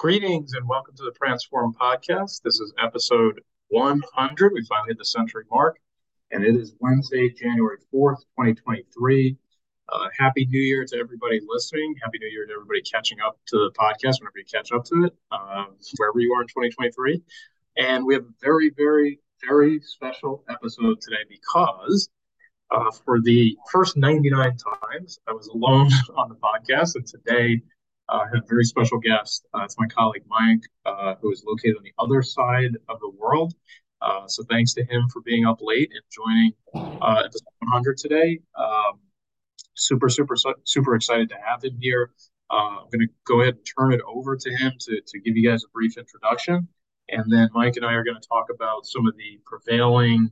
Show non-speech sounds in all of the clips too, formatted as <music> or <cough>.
Greetings and welcome to the Transform Podcast. This is episode 100. We finally hit the century mark, and it is Wednesday, January 4th, 2023. Uh, happy New Year to everybody listening. Happy New Year to everybody catching up to the podcast whenever you catch up to it, uh, wherever you are in 2023. And we have a very, very, very special episode today because uh, for the first 99 times, I was alone <laughs> on the podcast, and today I have a very special guest. Uh, it's my colleague Mike, uh, who is located on the other side of the world. Uh, so thanks to him for being up late and joining uh, episode 100 today. Um, super, super, super excited to have him here. Uh, I'm going to go ahead and turn it over to him to, to give you guys a brief introduction. And then Mike and I are going to talk about some of the prevailing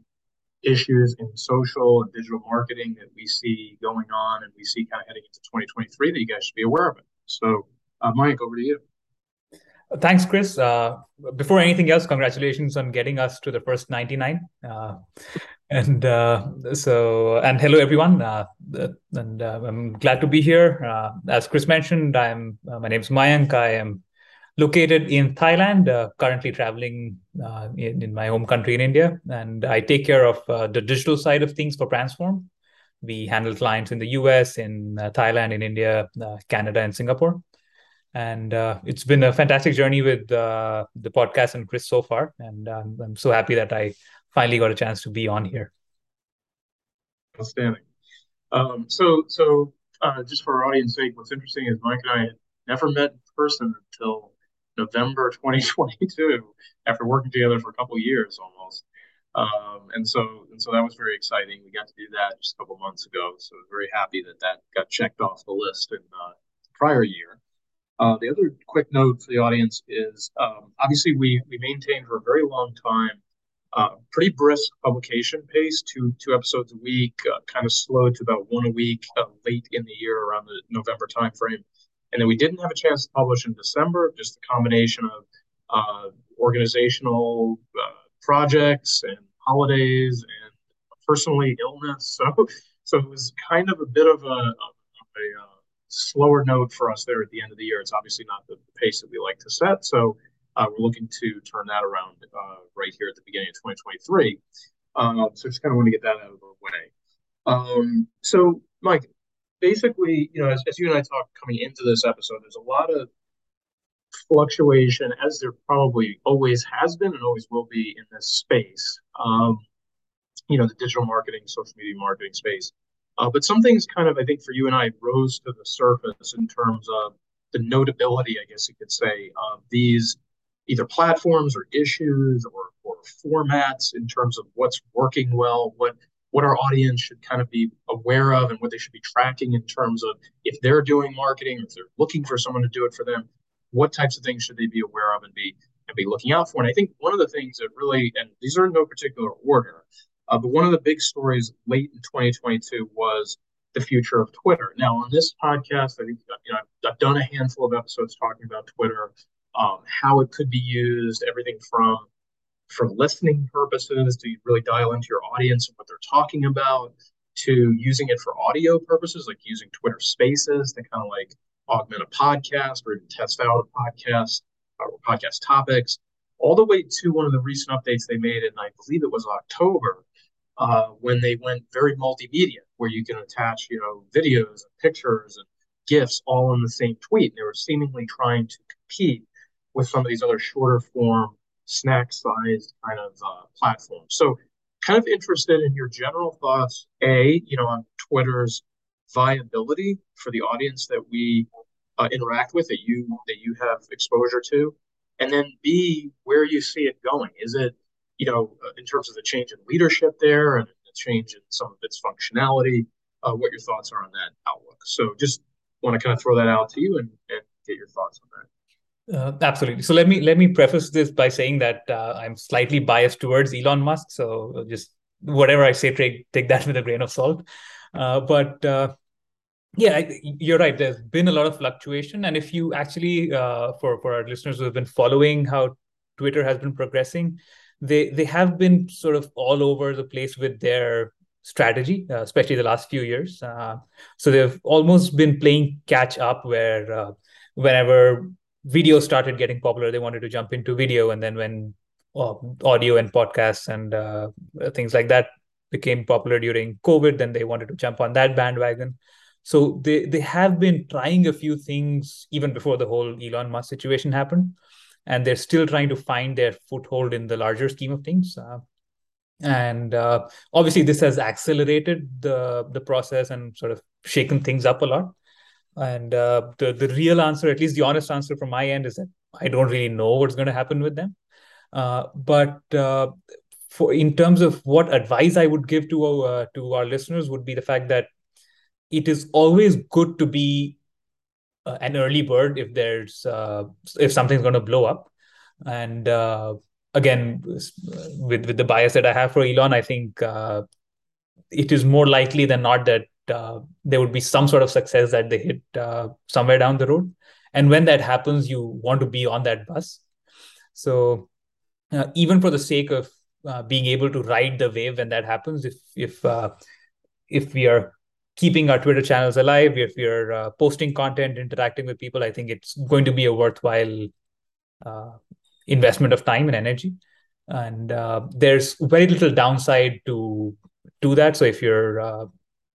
issues in social and digital marketing that we see going on and we see kind of heading into 2023 that you guys should be aware of it. So, uh, Mike, over to you. Thanks, Chris. Uh, before anything else, congratulations on getting us to the first 99. Uh, and uh, so, and hello, everyone. Uh, and uh, I'm glad to be here. as Chris mentioned, I'm my name is Mayank. I am located in Thailand, currently traveling in, in, my home country in India. And I take care of the digital side of things for Transform. We handle clients in the US, in uh, Thailand, in India, uh, Canada, and Singapore. And uh, it's been a fantastic journey with the podcast and Chris so far. And um, I'm so happy that I finally got a chance to be on here. Outstanding. Um, so, so uh, just for our audience sake, what's interesting is Mike and I had never met in person until November 2022, after working together for a couple years almost. Um, and so and so that was very exciting. We got to do that just a couple months ago. So I was very happy that that got checked off the list in uh, the prior year. Uh, the other quick note for the audience is um, obviously we we maintained for a very long time uh, pretty brisk publication pace, two two episodes a week, uh, kind of slowed to about one a week uh, late in the year around the November timeframe. And then we didn't have a chance to publish in December, just a combination of uh, organizational projects and holidays and personally illness. <laughs> So, so it was kind of a bit of a, a, uh, slower note for us there at the end of the year. It's obviously not the pace that we like to set. So uh, we're looking to turn that around uh, right here at the beginning of 2023. Uh, so just kind of want to get that out of the way. Um, so, Mike, basically, you know, as, as you and I talked coming into this episode, there's a lot of fluctuation, as there probably always has been and always will be in this space. Um, you know, the digital marketing, social media marketing space. Uh, but some things kind of, I think, for you and I rose to the surface in terms of the notability, I guess you could say, of these either platforms or issues or, or formats in terms of what's working well, what what our audience should kind of be aware of and what they should be tracking in terms of if they're doing marketing, if they're looking for someone to do it for them, what types of things should they be aware of and be and be looking out for? And I think one of the things that really, and these are in no particular order, uh, but one of the big stories late in 2022 was the future of Twitter. Now, on this podcast, I think you know I've, done a handful of episodes talking about Twitter, um, how it could be used, everything from for listening purposes to really dial into your audience and what they're talking about, to using it for audio purposes, like using Twitter Spaces to kind of like augment a podcast or even test out a podcast or podcast topics, all the way to one of the recent updates they made in, I believe it was October, uh, when they went very multimedia, where you can attach, you know, videos and pictures and GIFs all in the same tweet. And They were seemingly trying to compete with some of these other shorter form, snack sized kind of uh, platforms. So, kind of interested in your general thoughts, A, you know, on Twitter's viability for the audience that we uh, interact with that you that you have exposure to and then b where you see it going is it you know uh, in terms of the change in leadership there and the change in some of its functionality uh, what your thoughts are on that outlook so just want to kind of throw that out to you and, and get your thoughts on that uh, absolutely. So let me let me preface this by saying that uh, I'm slightly biased towards Elon Musk. So just whatever I say, take take that with a grain of salt. Uh, but uh, yeah, you're right. There's been a lot of fluctuation, and if you actually, uh, for for our listeners who have been following how Twitter has been progressing, they they have been sort of all over the place with their strategy, uh, especially the last few years. Uh, so they've almost been playing catch up, where uh, whenever video started getting popular, they wanted to jump into video, and then when uh, audio and podcasts and uh, things like that became popular during COVID, then they wanted to jump on that bandwagon. So they they have been trying a few things even before the whole Elon Musk situation happened, and they're still trying to find their foothold in the larger scheme of things. Uh, and uh, obviously, this has accelerated the the process and sort of shaken things up a lot. And uh, the the real answer, at least the honest answer from my end, is that I don't really know what's going to happen with them. Uh, but uh, for in terms of what advice I would give to uh, to our listeners would be the fact that it is always good to be uh, an early bird if there's uh, if something's going to blow up. And uh, again with with the bias that i have for elon i think uh, it is more likely than not that uh, there would be some sort of success that they hit uh, somewhere down the road. And when that happens you want to be on that bus. So even for the sake of being able to ride the wave when that happens if if if we are keeping our Twitter channels alive, if you're uh, posting content, interacting with people, I think it's going to be a worthwhile uh, investment of time and energy. And uh, there's very little downside to do that. So if you're uh,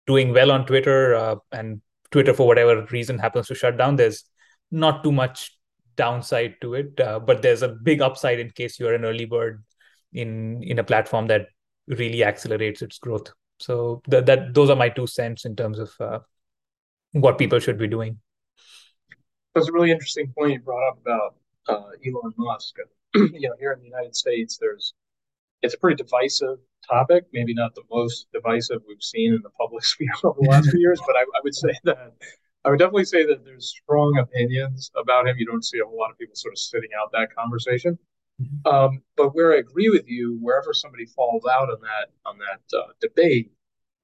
doing well on Twitter uh, and Twitter for whatever reason happens to shut down, there's not too much downside to it. Uh, but there's a big upside in case you're an early bird in in a platform that really accelerates its growth. So that that those are my two cents in terms of uh, what people should be doing. That's a really interesting point you brought up about uh, Elon Musk. <clears throat> you know, here in the United States, there's it's a pretty divisive topic. Maybe not the most divisive we've seen in the public <laughs> sphere over the last few years, but I, I would say that I would definitely say that there's strong opinions about him. You don't see a whole lot of people sort of sitting out that conversation. Mm-hmm. Um, but where I agree with you, wherever somebody falls out on that on that uh, debate,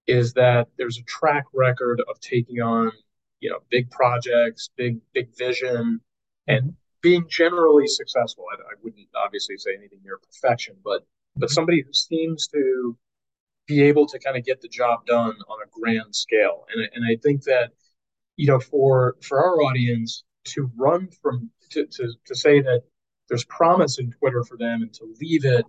is that there's a track record of taking on you know big projects, big big vision, and being generally successful. I, I wouldn't obviously say anything near perfection, but but mm-hmm. somebody who seems to be able to kind of get the job done on a grand scale. And and I think that you know for for our audience to run from to to, to say that there's promise in Twitter for them and to leave it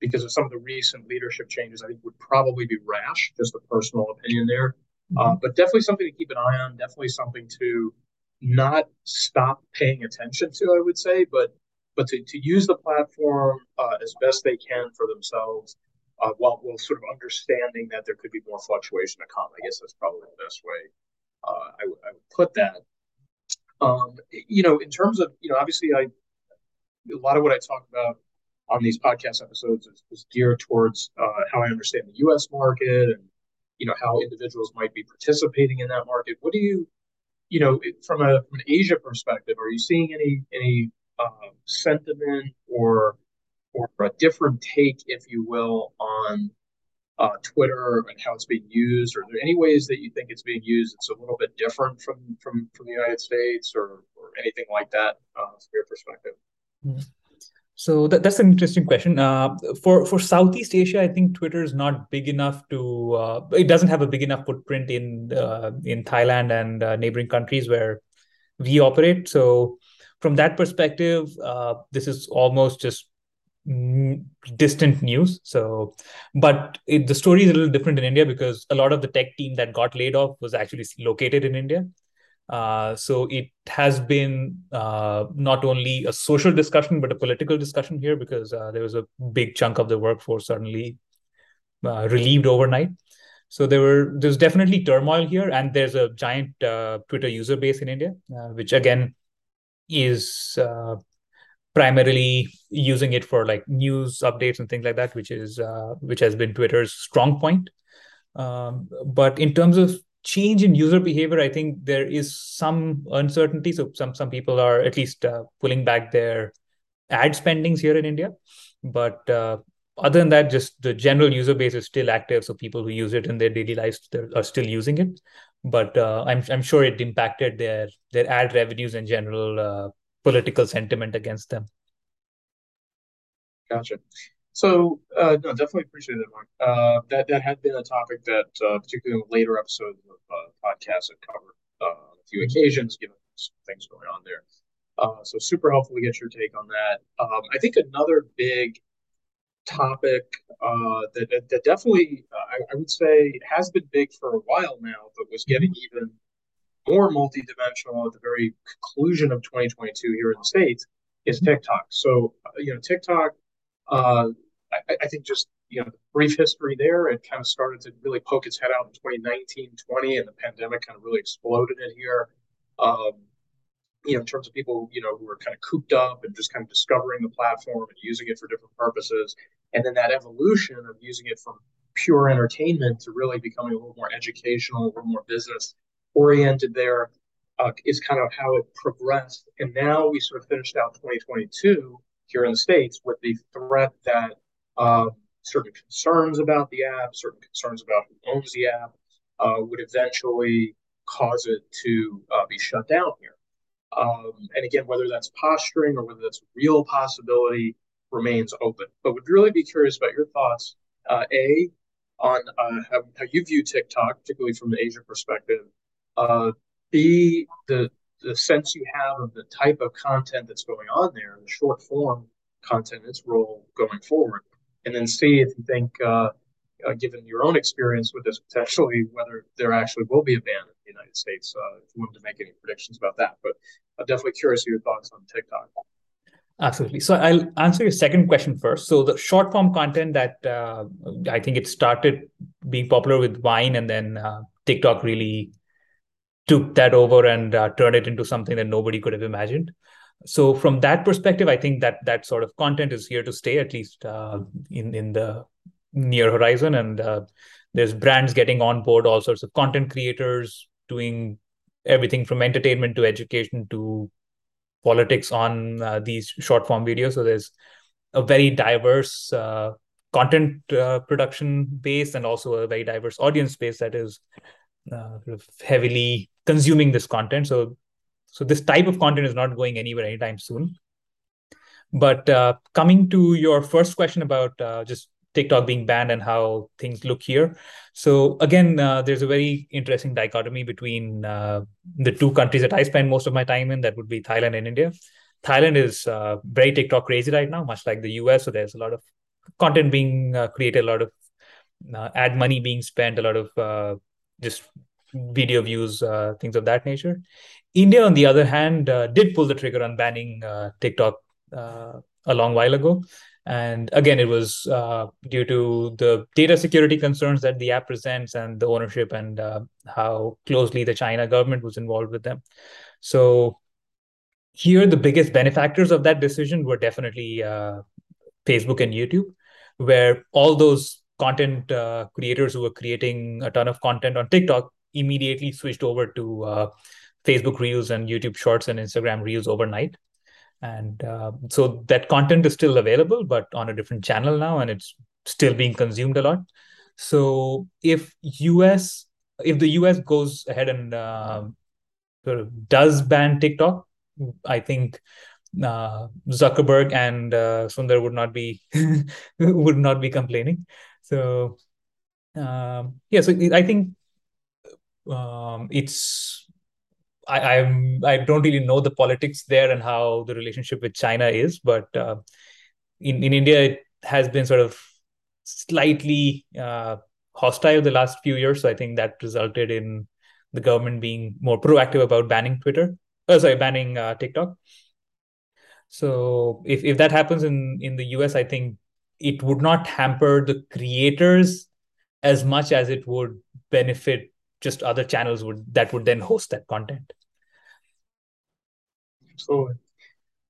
because of some of the recent leadership changes, I think would probably be rash, just a personal opinion there. Mm-hmm. Uh, but definitely something to keep an eye on, definitely something to not stop paying attention to, I would say, but but to, to use the platform uh, as best they can for themselves uh, while, while sort of understanding that there could be more fluctuation to come. I guess that's probably the best way uh, I, w- I would put that. Um, you know, in terms of, you know, obviously I a lot of what I talk about on these podcast episodes is, is geared towards uh, how I understand the U.S. market and you know how individuals might be participating in that market. What do you, you know, from a from an Asia perspective, are you seeing any any uh, sentiment or or a different take, if you will, on uh, Twitter and how it's being used? Or Are there any ways that you think it's being used that's a little bit different from from from the United States or or anything like that uh, from your perspective? So that, that's an interesting question. Uh, for for Southeast Asia, I think Twitter is not big enough to. Uh, it doesn't have a big enough footprint in uh, in Thailand and uh, neighboring countries where we operate. So from that perspective, uh, this is almost just distant news. So, but it, the story is a little different in India because a lot of the tech team that got laid off was actually located in India. Uh, so it has been uh, not only a social discussion but a political discussion here because uh, there was a big chunk of the workforce suddenly uh, relieved overnight. So there were there's definitely turmoil here, and there's a giant uh, Twitter user base in India, which again is primarily using it for like news updates and things like that, which is which has been Twitter's strong point. Um, but in terms of change in user behavior, I think there is some uncertainty. So some some people are at least uh, pulling back their ad spendings here in India, but uh, other than that, just the general user base is still active. So people who use it in their daily lives are still using it. But uh, I'm I'm sure it impacted their their ad revenues and general uh, political sentiment against them. Gotcha. So uh, no, definitely appreciate that, Mark. Uh, that that had been a topic that, uh, particularly in later episodes of uh, podcasts, had covered uh, on a few occasions, given things going on there. Uh, so super helpful to get your take on that. Um, I think another big topic uh, that, that, that definitely uh, I, I, would say has been big for a while now, but was getting mm-hmm. even more multidimensional at the very conclusion of 2022 here in the states is mm-hmm. TikTok. So you know TikTok, uh, I, I, think just you know brief history there. It kind of started to really poke its head out in 2019, 20, and the pandemic kind of really exploded it here. Um, you know, in terms of people, you know, who are kind of cooped up and just kind of discovering the platform and using it for different purposes. And then that evolution of using it from pure entertainment to really becoming a little more educational, a little more business oriented there uh, is kind of how it progressed. And now we sort of finished out 2022 here in the States with the threat that uh, certain concerns about the app, certain concerns about who owns the app, uh, would eventually cause it to uh, be shut down here. Um, and again, whether that's posturing or whether that's a real possibility remains open. But would really be curious about your thoughts, uh, A, on uh, how, how, you view TikTok, particularly from the Asia perspective, uh, B, the, the sense you have of the type of content that's going on there, the short form content, its role going forward. And then see if you think, uh, uh, given your own experience with this potentially, whether there actually will be a ban in the United States, uh, if you wanted to make any predictions about that. But I'm definitely curious your thoughts on TikTok. Absolutely. So I'll answer your second question first. So the short form content that uh, I think it started being popular with Vine, and then uh, TikTok really took that over and uh, turned it into something that nobody could have imagined. So from that perspective, I think that that sort of content is here to stay, at least uh, in in the near horizon. And uh, there's brands getting on board, all sorts of content creators doing everything from entertainment to education to politics on uh, these short form videos. So there's a very diverse uh, content uh, production base and also a very diverse audience base that is uh, heavily consuming this content. So so this type of content is not going anywhere anytime soon. But uh, coming to your first question about uh, just TikTok being banned and how things look here. So again, uh, there's a very interesting dichotomy between uh, the two countries that I spend most of my time in. That would be Thailand and India. Thailand is uh, very TikTok crazy right now, much like the US. So there's a lot of content being uh, created, a lot of uh, ad money being spent, a lot of uh, just video views, things of that nature. India, on the other hand, did pull the trigger on banning TikTok a long while ago. And again, it was uh, due to the data security concerns that the app presents and the ownership and uh, how closely the China government was involved with them. So here, the biggest benefactors of that decision were definitely uh, Facebook and YouTube, where all those content uh, creators who were creating a ton of content on TikTok immediately switched over to uh, Facebook Reels and YouTube Shorts and Instagram Reels overnight. And uh, so that content is still available but on a different channel now and it's still being consumed a lot. So if us if the us goes ahead and uh, sort of does ban tiktok i think uh, zuckerberg and uh, sundar would not be <laughs> would not be complaining. So um, yeah so i think um, it's I, I'm I don't really know the politics there and how the relationship with China is, but uh, in in India it has been sort of slightly uh, hostile the last few years. So I think that resulted in the government being more proactive about banning Twitter. Oh, sorry, banning uh, TikTok. So if if that happens in in the US, I think it would not hamper the creators as much as it would benefit just other channels would that would then host that content. Absolutely.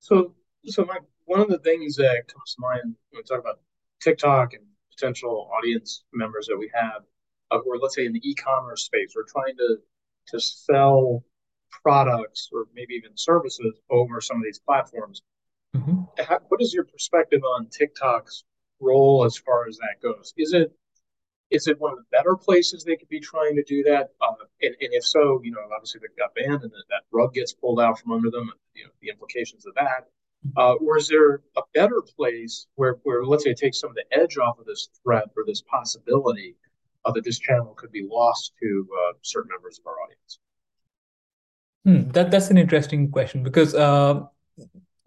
So, so my one of the things that comes to mind when we talk about TikTok and potential audience members that we have, uh, or let's say in the e-commerce space, we're trying to to sell products or maybe even services over some of these platforms. Mm-hmm. How, what is your perspective on TikTok's role as far as that goes? Is it is it one of the better places they could be trying to do that? Uh, and, and, if so, you know, obviously they got banned and that rug gets pulled out from under them, and, you know, the implications of that. Uh, or is there a better place where, where, let's say, it takes some of the edge off of this threat or this possibility uh, that this channel could be lost to uh, certain members of our audience? Hmm, that that's an interesting question because uh,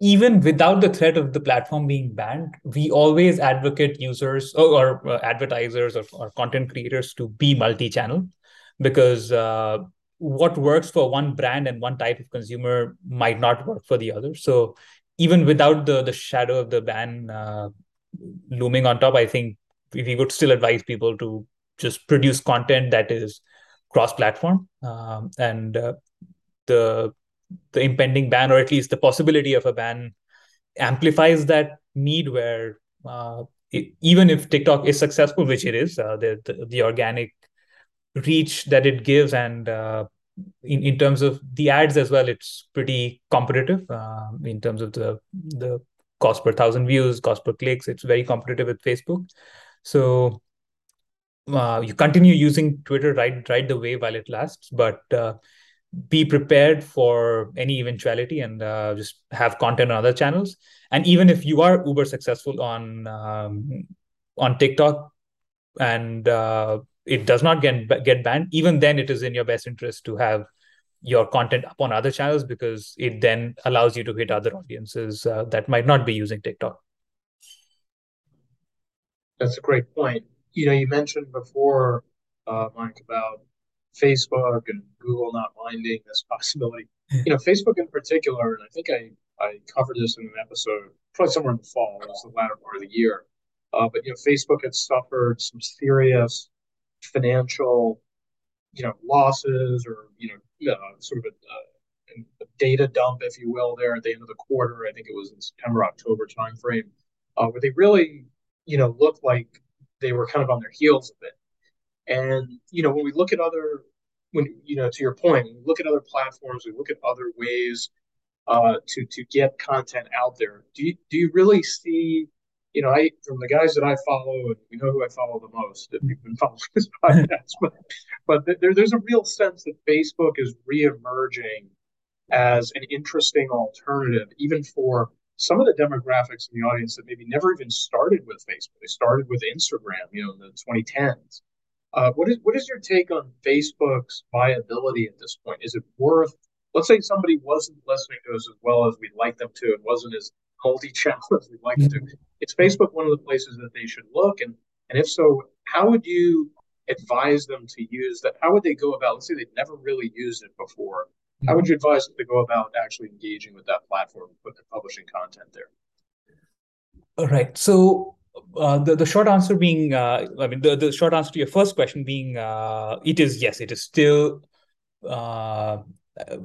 even without the threat of the platform being banned, we always advocate users or, or uh, advertisers or, or, content creators to be multi-channel because uh, what works for one brand and one type of consumer might not work for the other. So even without the the shadow of the ban uh, looming on top, I think we would still advise people to just produce content that is cross-platform um, and uh, the the impending ban or at least the possibility of a ban amplifies that need where uh, it, even if TikTok is successful, which it is, uh, the, the, the organic reach that it gives and uh, in, in terms of the ads as well, it's pretty competitive uh, in terms of the the cost per thousand views, cost per clicks. It's very competitive with Facebook. So uh, you continue using Twitter right right the way while it lasts, but uh, be prepared for any eventuality and uh, just have content on other channels. And even if you are uber successful on um, on TikTok and uh, it does not get get banned, even then it is in your best interest to have your content up on other channels because it then allows you to hit other audiences uh, that might not be using TikTok. That's a great point. You know, you mentioned before, uh, Mike, about Facebook and Google not minding this <laughs> possibility. You know, Facebook in particular, and I think I, I covered this in an episode, probably somewhere in the fall, it was the latter part of the year. Uh, but, you know, Facebook had suffered some serious financial, you know, losses or, you know, uh, sort of a, a, data dump, if you will, there at the end of the quarter. I think it was in September, October timeframe, uh, where they really, you know, looked like they were kind of on their heels a bit. And you know, when we look at other, when you know, to your point, we look at other platforms, we look at other ways uh, to to get content out there. Do you do you really see? You know, I from the guys that I follow, and we know who I follow the most if you've been <laughs> following this podcast, but but there, there's a real sense that Facebook is reemerging as an interesting alternative, even for some of the demographics in the audience that maybe never even started with Facebook. They started with Instagram, you know, in the 2010s. Uh, what is what is your take on Facebook's viability at this point? Is it worth? Let's say somebody wasn't listening to us as well as we'd like them to, and wasn't as multi-channel <laughs> as we'd like to. Is Facebook one of the places that they should look? And and if so, how would you advise them to use that? How would they go about? Let's say they've never really used it before. How would you advise them to go about actually engaging with that platform, and publishing content there? All right. So uh, the, the short answer being, uh, I mean, the, the short answer to your first question being, uh, it is yes, it is still. Uh,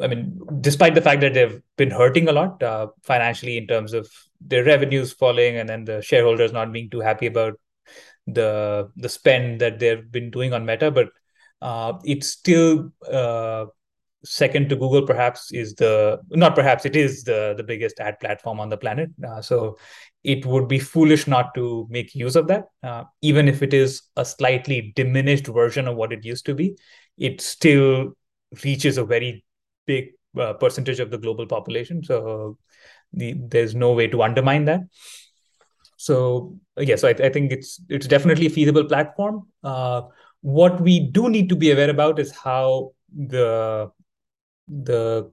I mean, despite the fact that they've been hurting a lot uh, financially in terms of their revenues falling, and then the shareholders not being too happy about the the spend that they've been doing on Meta, but it's still second to Google, perhaps is the not perhaps it is the the biggest ad platform on the planet. Uh, so it would be foolish not to make use of that, uh, even if it is a slightly diminished version of what it used to be. It still reaches a very big uh, percentage of the global population. So the, there's no way to undermine that. So yeah, so I, I think it's it's definitely a feasible platform. Uh, what we do need to be aware about is how the the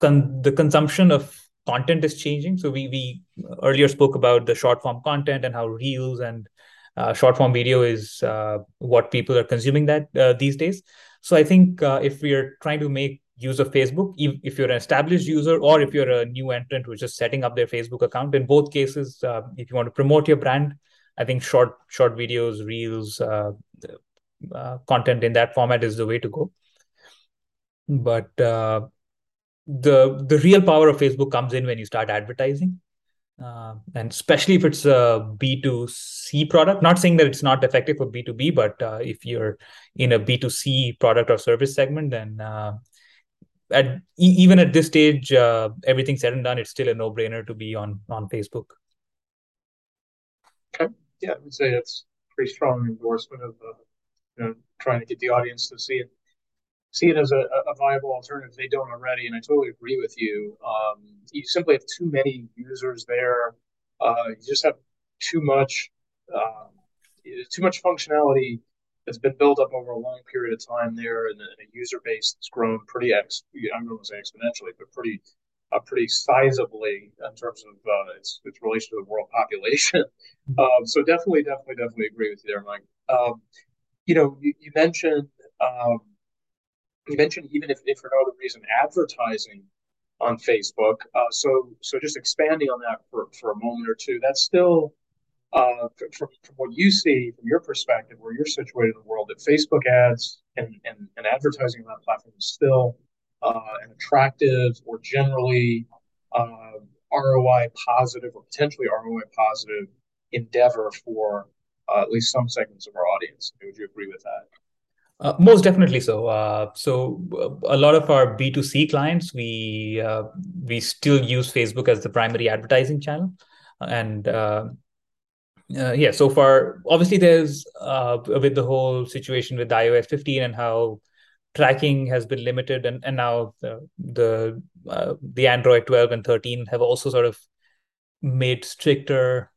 con- the consumption of content is changing. So we we earlier spoke about the short form content and how reels and uh, short form video is uh, what people are consuming that uh, these days. So I think uh, if we are trying to make use of Facebook, if, you're an established user or if you're a new entrant who's just setting up their Facebook account, in both cases, uh, if you want to promote your brand, I think short short videos, reels, uh, content in that format is the way to go but uh, the the real power of facebook comes in when you start advertising. Uh, and especially if it's a b2c product not saying that it's not effective for b2b but uh, if you're in a b2c product or service segment then uh, at even at this stage uh, everything said and done it's still a no-brainer to be on on facebook. Okay. Yeah i would say that's pretty strong endorsement of uh, you know trying to get the audience to see it see it as a, a viable alternative if they don't already. And I totally agree with you. Um, you simply have too many users there. Uh, you just have too much, um, too much functionality that's been built up over a long period of time there, and a, a user base that's grown pretty ex. I'm going to say exponentially, but pretty uh, pretty sizably in terms of uh, its its relation to the world population. Um, so definitely, definitely, definitely agree with you there, Mike. Um, you know, you, you mentioned um, you mentioned even if, if for no other reason, advertising on Facebook. Uh, so so just expanding on that for, for a moment or two, that's still uh, from, from what you see from your perspective, where you're situated in the world, that Facebook ads and, and, and advertising on that platform is still uh, an attractive or generally uh, ROI positive or potentially ROI positive endeavor for uh, at least some segments of our audience. Would you agree with that? Uh, most definitely so. Uh, so a lot of our B2C clients, we uh, we still use Facebook as the primary advertising channel, and uh, uh, yeah. So far, obviously, there's uh, with the whole situation with iOS 15 and how tracking has been limited, and and now the the, the Android 12 and 13 have also sort of made stricter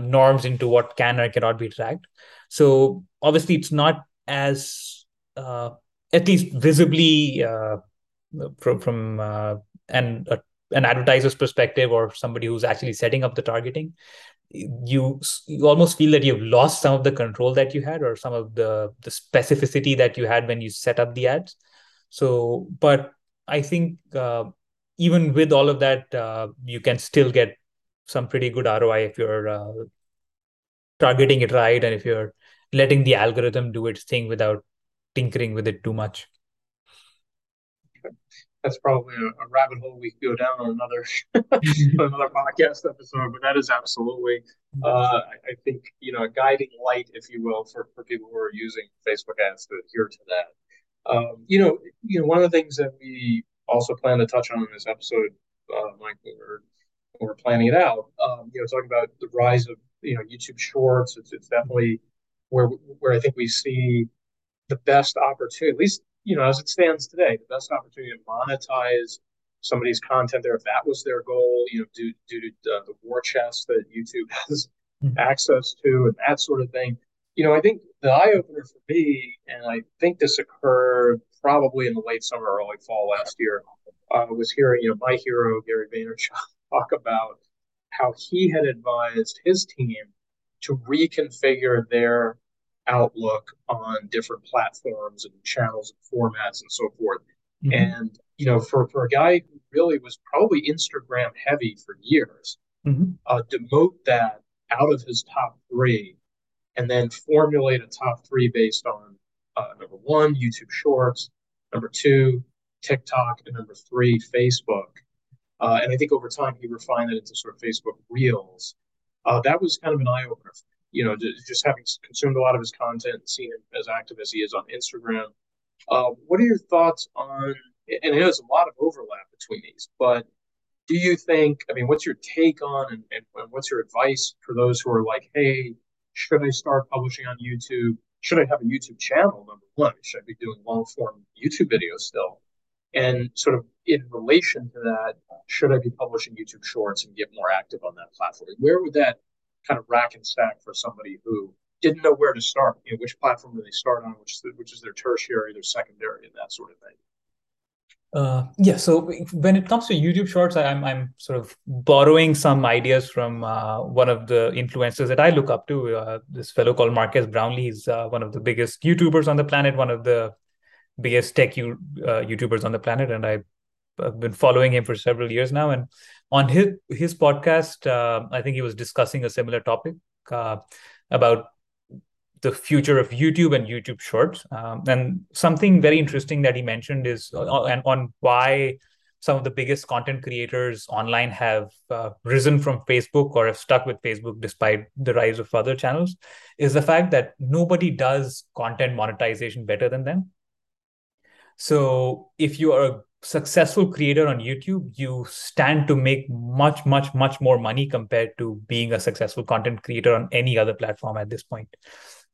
norms into what can or cannot be tracked. So obviously, it's not as uh, at least visibly uh, from from uh, an uh, an advertiser's perspective or somebody who's actually setting up the targeting you you almost feel that you've lost some of the control that you had or some of the the specificity that you had when you set up the ads. So but i think uh, even with all of that uh, you can still get some pretty good roi if you're uh, targeting it right and if you're letting the algorithm do its thing without tinkering with it too much. That's probably a, a rabbit hole we could go down on another <laughs> another podcast episode, but that is absolutely, uh, I, think, you know, a guiding light, if you will, for, for people who are using Facebook ads to adhere to that. Um, you know, you know, one of the things that we also plan to touch on in this episode, uh, Mike, when we're, when we're planning it out, um, you know, talking about the rise of you know YouTube Shorts. It's it's definitely where where I think we see the best opportunity, at least you know as it stands today, the best opportunity to monetize somebody's content there if that was their goal, you know, due due to uh, the war chest that YouTube <laughs> has mm-hmm. access to and that sort of thing. You know, I think the eye opener for me, and I think this occurred probably in the late summer, early fall last year, uh, was hearing you know my hero Gary Vaynerchuk <laughs> talk about how he had advised his team to reconfigure their outlook on different platforms and channels and formats and so forth. Mm-hmm. And you know, for for a guy who really was probably Instagram heavy for years, mm-hmm. uh, demote that out of his top three, and then formulate a top three based on uh, number one, YouTube Shorts, number two, TikTok, and number three, Facebook. Uh, and I think over time he refined it into sort of Facebook Reels uh, that was kind of an eye opener. You know, just having consumed a lot of his content, and seen him as active as he is on Instagram. Uh, what are your thoughts on? And there's a lot of overlap between these, but do you think? I mean, what's your take on, and, and what's your advice for those who are like, hey, should I start publishing on YouTube? Should I have a YouTube channel? Number one, should I be doing long form YouTube videos still? And sort of in relation to that, should I be publishing YouTube Shorts and get more active on that platform? Where would that kind of rack and stack for somebody who didn't know where to start? You know, which platform do they start on? Which which is their tertiary, their secondary, and that sort of thing. Uh, yeah. So when it comes to YouTube Shorts, I, am I'm sort of borrowing some ideas from uh, one of the influencers that I look up to. Uh, this fellow called Marques Brownlee. He's uh, one of the biggest YouTubers on the planet, one of the biggest tech uh, YouTubers on the planet, and I, have been following him for several years now. And on his his podcast, uh, I think he was discussing a similar topic uh, about the future of YouTube and YouTube Shorts. Um, and something very interesting that he mentioned is uh, and on why some of the biggest content creators online have uh, risen from Facebook or have stuck with Facebook despite the rise of other channels is the fact that nobody does content monetization better than them. So if you are a successful creator on YouTube, you stand to make much, much, much more money compared to being a successful content creator on any other platform at this point,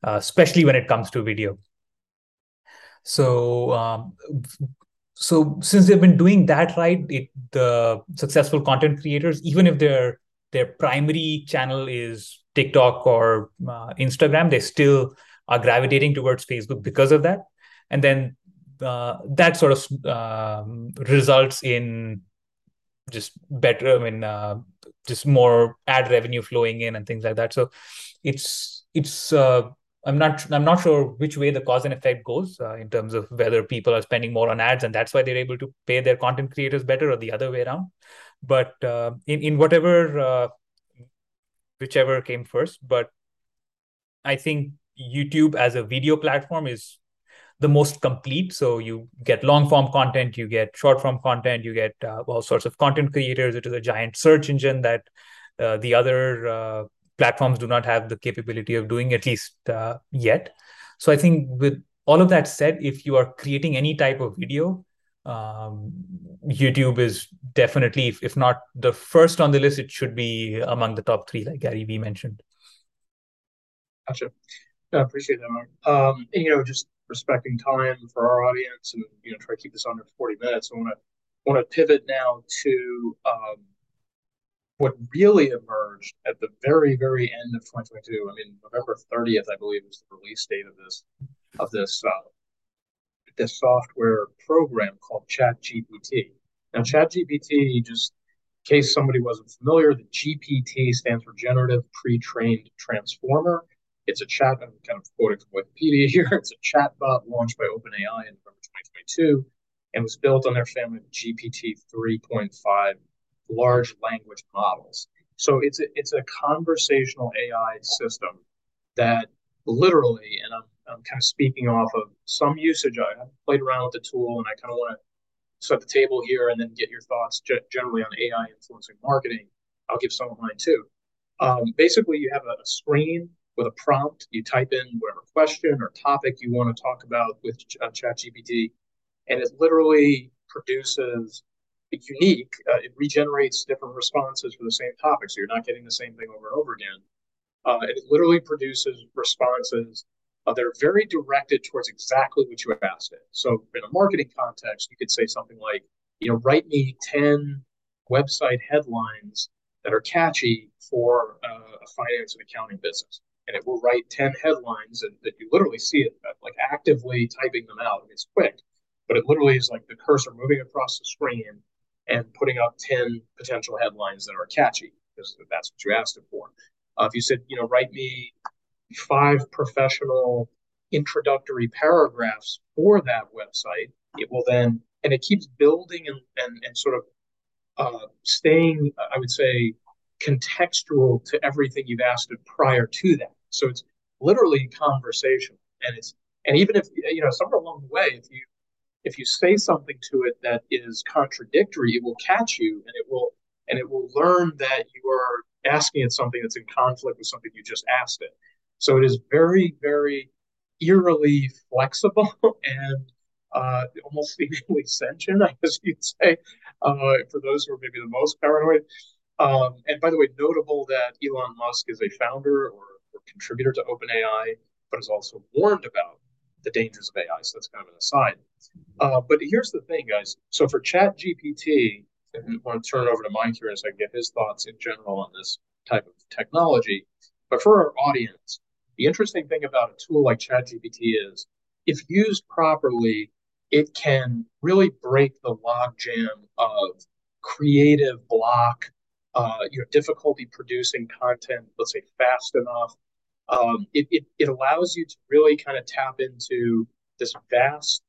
uh, especially when it comes to video. So, um, so since they've been doing that right, it, the successful content creators, even if their their primary channel is TikTok or uh, Instagram, they still are gravitating towards Facebook because of that, and then uh, that sort of um, results in just better. I mean, uh, just more ad revenue flowing in and things like that. So it's it's uh, I'm not I'm not sure which way the cause and effect goes uh, in terms of whether people are spending more on ads and that's why they're able to pay their content creators better or the other way around. But uh, in in whatever uh, whichever came first, but I think YouTube as a video platform is the most complete. So you get long form content, you get short form content, you get uh, all sorts of content creators. It is a giant search engine that uh, the other uh, platforms do not have the capability of doing at least uh, yet so i think with all of that said if you are creating any type of video um, youtube is definitely if, if not the first on the list it should be among the top three like gary vee mentioned gotcha i appreciate that Mark. Um, and, you know just respecting time for our audience and you know try to keep this under 40 minutes i want to want to pivot now to um, what really emerged at the very, very end of 2022, I mean, November 30th, I believe, was the release date of this of this uh, this software program called ChatGPT. Now, ChatGPT, just in case somebody wasn't familiar, the GPT stands for Generative Pre-trained Transformer. It's a chat. I'm kind of quoting from Wikipedia here. It's a chatbot launched by OpenAI in November 2022 and was built on their family of GPT 3.5 large language models. So it's a, it's a conversational AI system that literally, and I'm, I'm kind of speaking off of some usage. I played around with the tool and I kind of want to set the table here and then get your thoughts generally on AI influencing marketing. I'll give some of mine too. Um, basically, you have a, a screen with a prompt. You type in whatever question or topic you want to talk about with uh, ChatGPT, and it literally produces unique. Uh, it regenerates different responses for the same topic, so you're not getting the same thing over and over again. Uh, it literally produces responses uh, that are very directed towards exactly what you asked it. So, in a marketing context, you could say something like, you know, write me 10 website headlines that are catchy for uh, a finance and accounting business. And it will write 10 headlines and that you literally see it uh, like actively typing them out. It's quick, but it literally is like the cursor moving across the screen and putting up 10 potential headlines that are catchy because that's what you asked it for. Uh, if you said, you know, write me five professional introductory paragraphs for that website, it will then, and it keeps building and, and, and sort of uh, staying, I would say, contextual to everything you've asked it prior to that. So it's literally conversation. And it's, and even if, you know, somewhere along the way, if you if you say something to it that is contradictory, it will catch you and it will and it will learn that you are asking it something that's in conflict with something you just asked it. So it is very, very eerily flexible <laughs> and uh, almost <laughs> seemingly sentient, I guess you'd say, uh, for those who are maybe the most paranoid. Um, and by the way, notable that Elon Musk is a founder or, or contributor to OpenAI, but is also warned about the dangers of AI. So that's kind of an aside. Uh, but here's the thing, guys. So for Chat GPT, I want to turn it over to Mike here so I get his thoughts in general on this type of technology. But for our audience, the interesting thing about a tool like ChatGPT is if used properly, it can really break the logjam of creative block, uh, you know, difficulty producing content, let's say fast enough. Um, it, it, it allows you to really kind of tap into this vast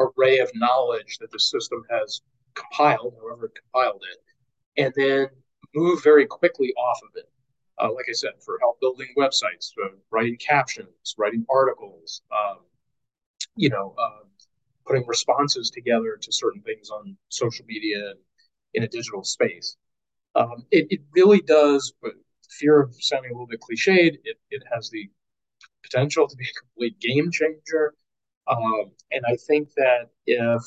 array of knowledge that the system has compiled, however it compiled it, and then move very quickly off of it. Uh, like I said, for help building websites, writing captions, writing articles, um, you know, uh, putting responses together to certain things on social media in a digital space. Um, it, it really does, fear of sounding a little bit cliched, it, it has the potential to be a complete game changer. Um, and I think that if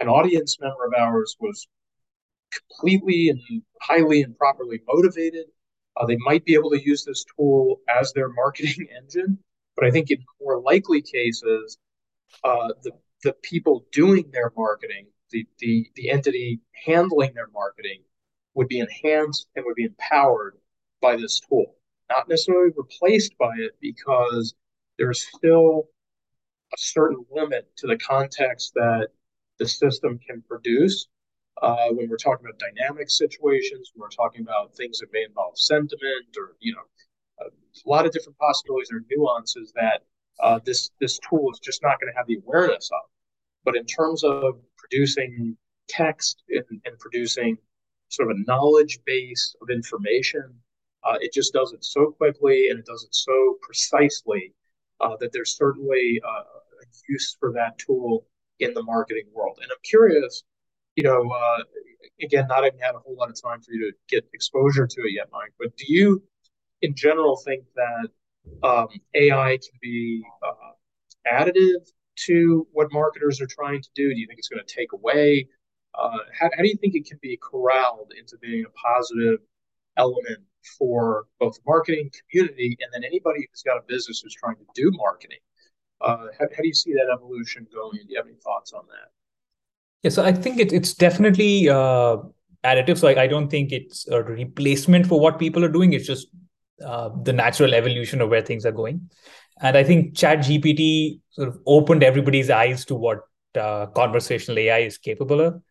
an audience member of ours was completely and highly and properly motivated, uh, they might be able to use this tool as their marketing <laughs> engine. But I think in more likely cases, uh, the the people doing their marketing, the, the the entity handling their marketing, would be enhanced and would be empowered by this tool, not necessarily replaced by it because there's still a certain limit to the context that the system can produce uh, when we're talking about dynamic situations, when we're talking about things that may involve sentiment or you know a lot of different possibilities or nuances that uh, this this tool is just not going to have the awareness of. But in terms of producing text and, and producing sort of a knowledge base of information, uh, it just does it so quickly and it does it so precisely uh, that there's certainly uh, a use for that tool in the marketing world. And I'm curious, you know, uh, again, not even had a whole lot of time for you to get exposure to it yet, Mike, but do you, in general, think that um, AI can be uh, additive to what marketers are trying to do? Do you think it's going to take away? Uh, how, how do you think it can be corralled into being a positive element for both marketing community and then anybody who's got a business who's trying to do marketing? Uh, how, how, do you see that evolution going? Do you have any thoughts on that? Yeah, so I think it, it's definitely uh, additive. So I, I don't think it's a replacement for what people are doing. It's just uh, the natural evolution of where things are going. And I think Chat GPT sort of opened everybody's eyes to what uh, conversational AI is capable of.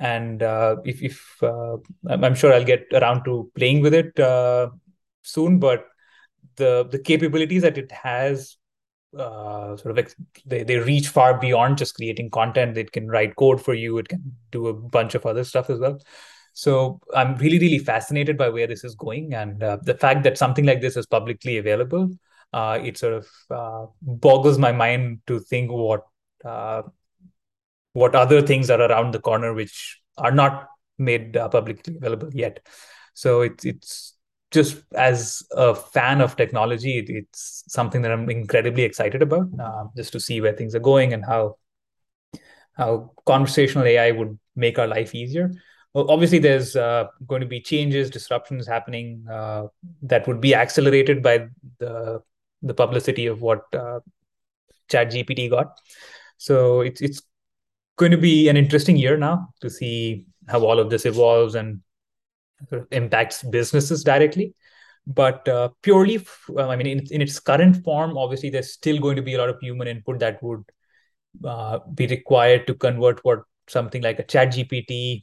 And uh, if, if uh, I'm sure I'll get around to playing with it uh, soon, but the the capabilities that it has uh, sort of they, they reach far beyond just creating content. It can write code for you. It can do a bunch of other stuff as well. So I'm really, really fascinated by where this is going, and uh, the fact that something like this is publicly available, uh, it sort of boggles my mind to think what what other things are around the corner which are not made uh, publicly available yet. So it's it's just as a fan of technology, it, it's something that I'm incredibly excited about, uh, just to see where things are going and how how conversational AI would make our life easier. Well, obviously, there's uh, going to be changes, disruptions happening uh, that would be accelerated by the the publicity of what uh, ChatGPT got. So it's it's going to be an interesting year now to see how all of this evolves and impacts businesses directly. But uh, purely, I mean, in, in, its current form, obviously, there's still going to be a lot of human input that would uh, be required to convert what something like a chat GPT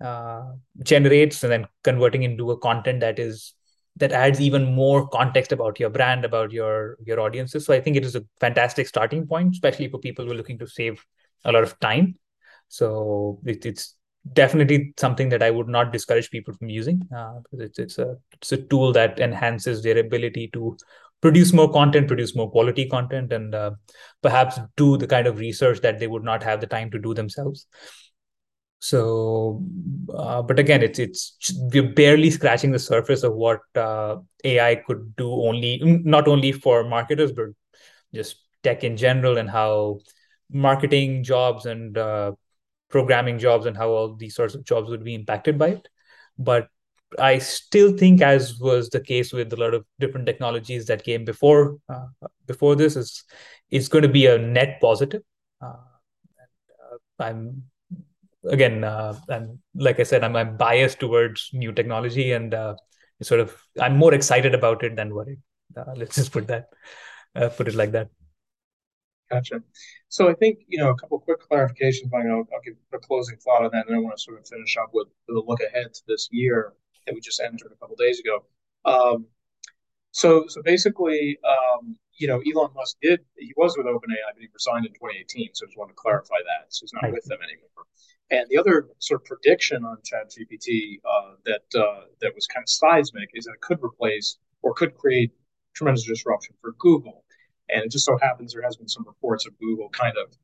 uh, generates and then converting into a content that is that adds even more context about your brand about your your audiences so i think it is a fantastic starting point especially for people who are looking to save a lot of time so it, it's definitely something that I would not discourage people from using uh, it's it's a it's a tool that enhances their ability to produce more content, produce more quality content, and uh, perhaps do the kind of research that they would not have the time to do themselves. So, uh, but again, it's it's we're barely scratching the surface of what uh, AI could do. Only not only for marketers, but just tech in general, and how marketing jobs and uh, programming jobs and how all these sorts of jobs would be impacted by it. But I still think, as was the case with a lot of different technologies that came before uh, before this, is it's going to be a net positive. Uh, and, uh, I'm again, uh, I'm like I said, I'm, I'm biased towards new technology, and uh, sort of I'm more excited about it than worried. Let's just put that put it like that. Gotcha. So I think, you know, a couple quick clarifications, Mike, I'll, I'll give a closing thought on that, and I want to sort of finish up with, with a look ahead to this year that we just entered a couple days ago. Um, so, so basically, um, you know, Elon Musk did, he was with OpenAI, but he resigned in 2018. So I just want to clarify that. So he's not with them anymore. And the other sort of prediction on ChatGPT uh, that uh, that was kind of seismic is that it could replace or could create tremendous disruption for Google. And it just so happens there has been some reports of Google kind of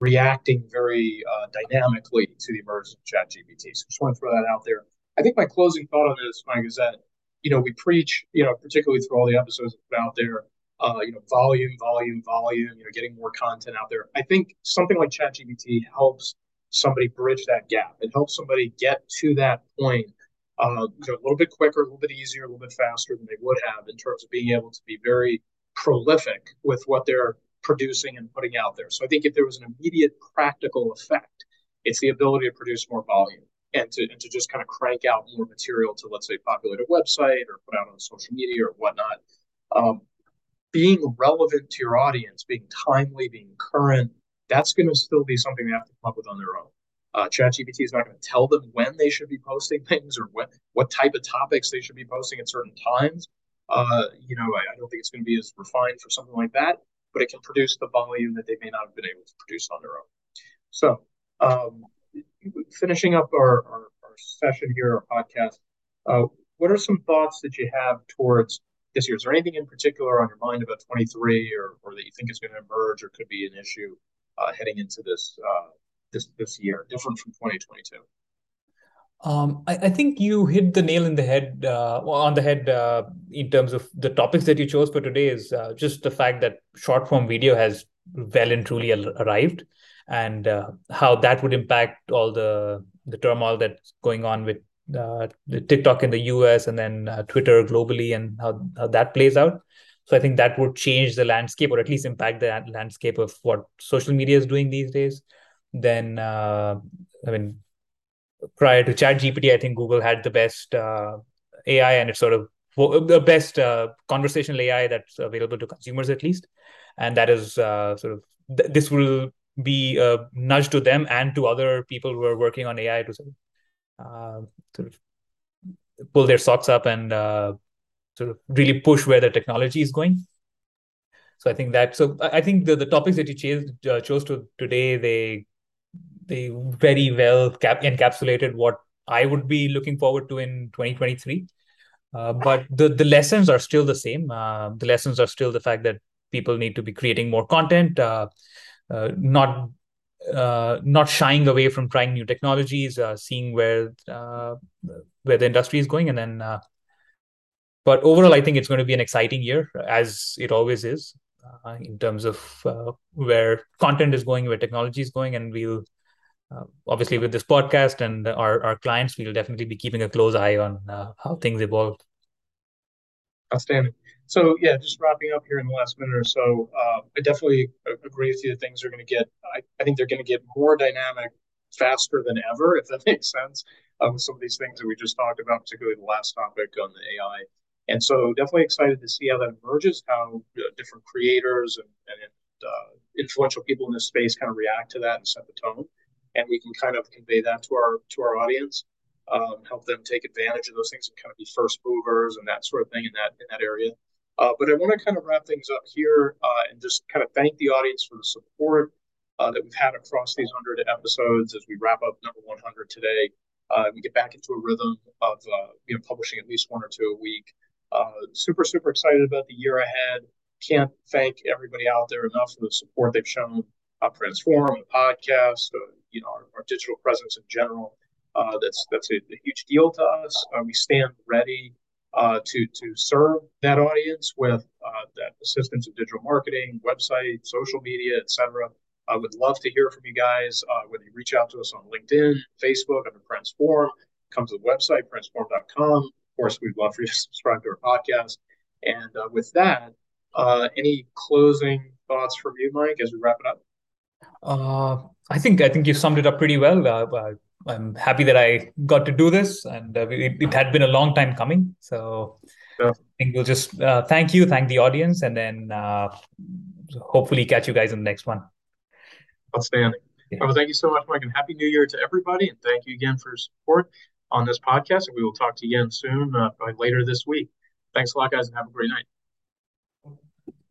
reacting very uh, dynamically to the emergence of ChatGPT. So just want to throw that out there. I think my closing thought on this, Mike, is that you know we preach, you know, particularly through all the episodes put out there, uh, you know, volume, volume, volume, you know, getting more content out there. I think something like ChatGPT helps somebody bridge that gap. It helps somebody get to that point uh, you know, a little bit quicker, a little bit easier, a little bit faster than they would have in terms of being able to be very prolific with what they're producing and putting out there. So I think if there was an immediate practical effect, it's the ability to produce more volume and to, and to just kind of crank out more material to, let's say, populate a website or put out on social media or whatnot. Um, being relevant to your audience, being timely, being current, that's going to still be something they have to come up with on their own. Uh, ChatGPT is not going to tell them when they should be posting things or what what type of topics they should be posting at certain times. Uh, you know, I, I, don't think it's going to be as refined for something like that, but it can produce the volume that they may not have been able to produce on their own. So, um, finishing up our, our, our, session here, our podcast, uh, what are some thoughts that you have towards this year? Is there anything in particular on your mind about 23 or, or that you think is going to emerge or could be an issue uh, heading into this uh, this this year, different from 2022? Um, I, I, think you hit the nail in the head uh, on the head uh, in terms of the topics that you chose for today. Is uh, just the fact that short form video has well and truly arrived, and uh, how that would impact all the the turmoil that's going on with uh, TikTok in the US and then uh, Twitter globally, and how, how that plays out. So I think that would change the landscape, or at least impact the landscape of what social media is doing these days. Then, I mean prior to chat gpt i think google had the best uh, ai and it's sort of the best uh, conversational ai that's available to consumers at least. And that is uh, sort of th- this will be a nudge to them and to other people who are working on ai to sort of, uh, sort of pull their socks up and uh, sort of really push where the technology is going. So i think that so i think the, the topics that you chose, uh, chose to today they they very well cap- encapsulated what I would be looking forward to in 2023. Uh, but the the lessons are still the same. Uh, the lessons are still the fact that people need to be creating more content, uh, uh not uh, not shying away from trying new technologies, uh, seeing where where the industry is going, and then. but overall, I think it's going to be an exciting year, as it always is, in terms of where content is going, where technology is going, and we'll uh, obviously with this podcast and our, our clients we'll definitely be keeping a close eye on uh, how things evolve. Outstanding. So yeah just wrapping up here in the last minute or so uh, i definitely agree with you that things are going to get I, I think they're going to get more dynamic faster than ever if that <laughs> makes sense uh, with some of these things that we just talked about particularly the last topic on the ai and so definitely excited to see how that emerges how different creators and, and uh, influential people in this space kind of react to that and set the tone and we can kind of convey that to our to our audience, um, help them take advantage of those things and kind of be first movers and that sort of thing in that in that area. Uh, but I want to kind of wrap things up here uh, and just kind of thank the audience for the support uh, that we've had across these 100 episodes as we wrap up number 100 today. Uh, we get back into a rhythm of uh, you know publishing at least one or two a week. Uh, super super excited about the year ahead. Can't thank everybody out there enough for the support they've shown. Transform, the podcast, you know our, our digital presence in general. Uh, that's that's a, a, huge deal to us. Uh, we stand ready uh, to to serve that audience with uh, that assistance in digital marketing, website, social media, etc. I would love to hear from you guys. Uh, whether you reach out to us on LinkedIn, Facebook, under Transform, come to the website transform.com. Of course, we'd love for you to <laughs> subscribe to our podcast. And uh, with that, any closing thoughts from you, Mike, as we wrap it up? Uh, I think I think you summed it up pretty well. Uh, I'm happy that I got to do this, and uh, it, it, had been a long time coming. So yeah. I think we'll just uh, thank you, thank the audience, and then uh, hopefully catch you guys in the next one. Outstanding. Yeah. Well, thank you so much, Mike, and happy New Year to everybody, and thank you again for your support on this podcast. And we will talk to you again soon, uh, by later this week. Thanks a lot, guys, and have a great night.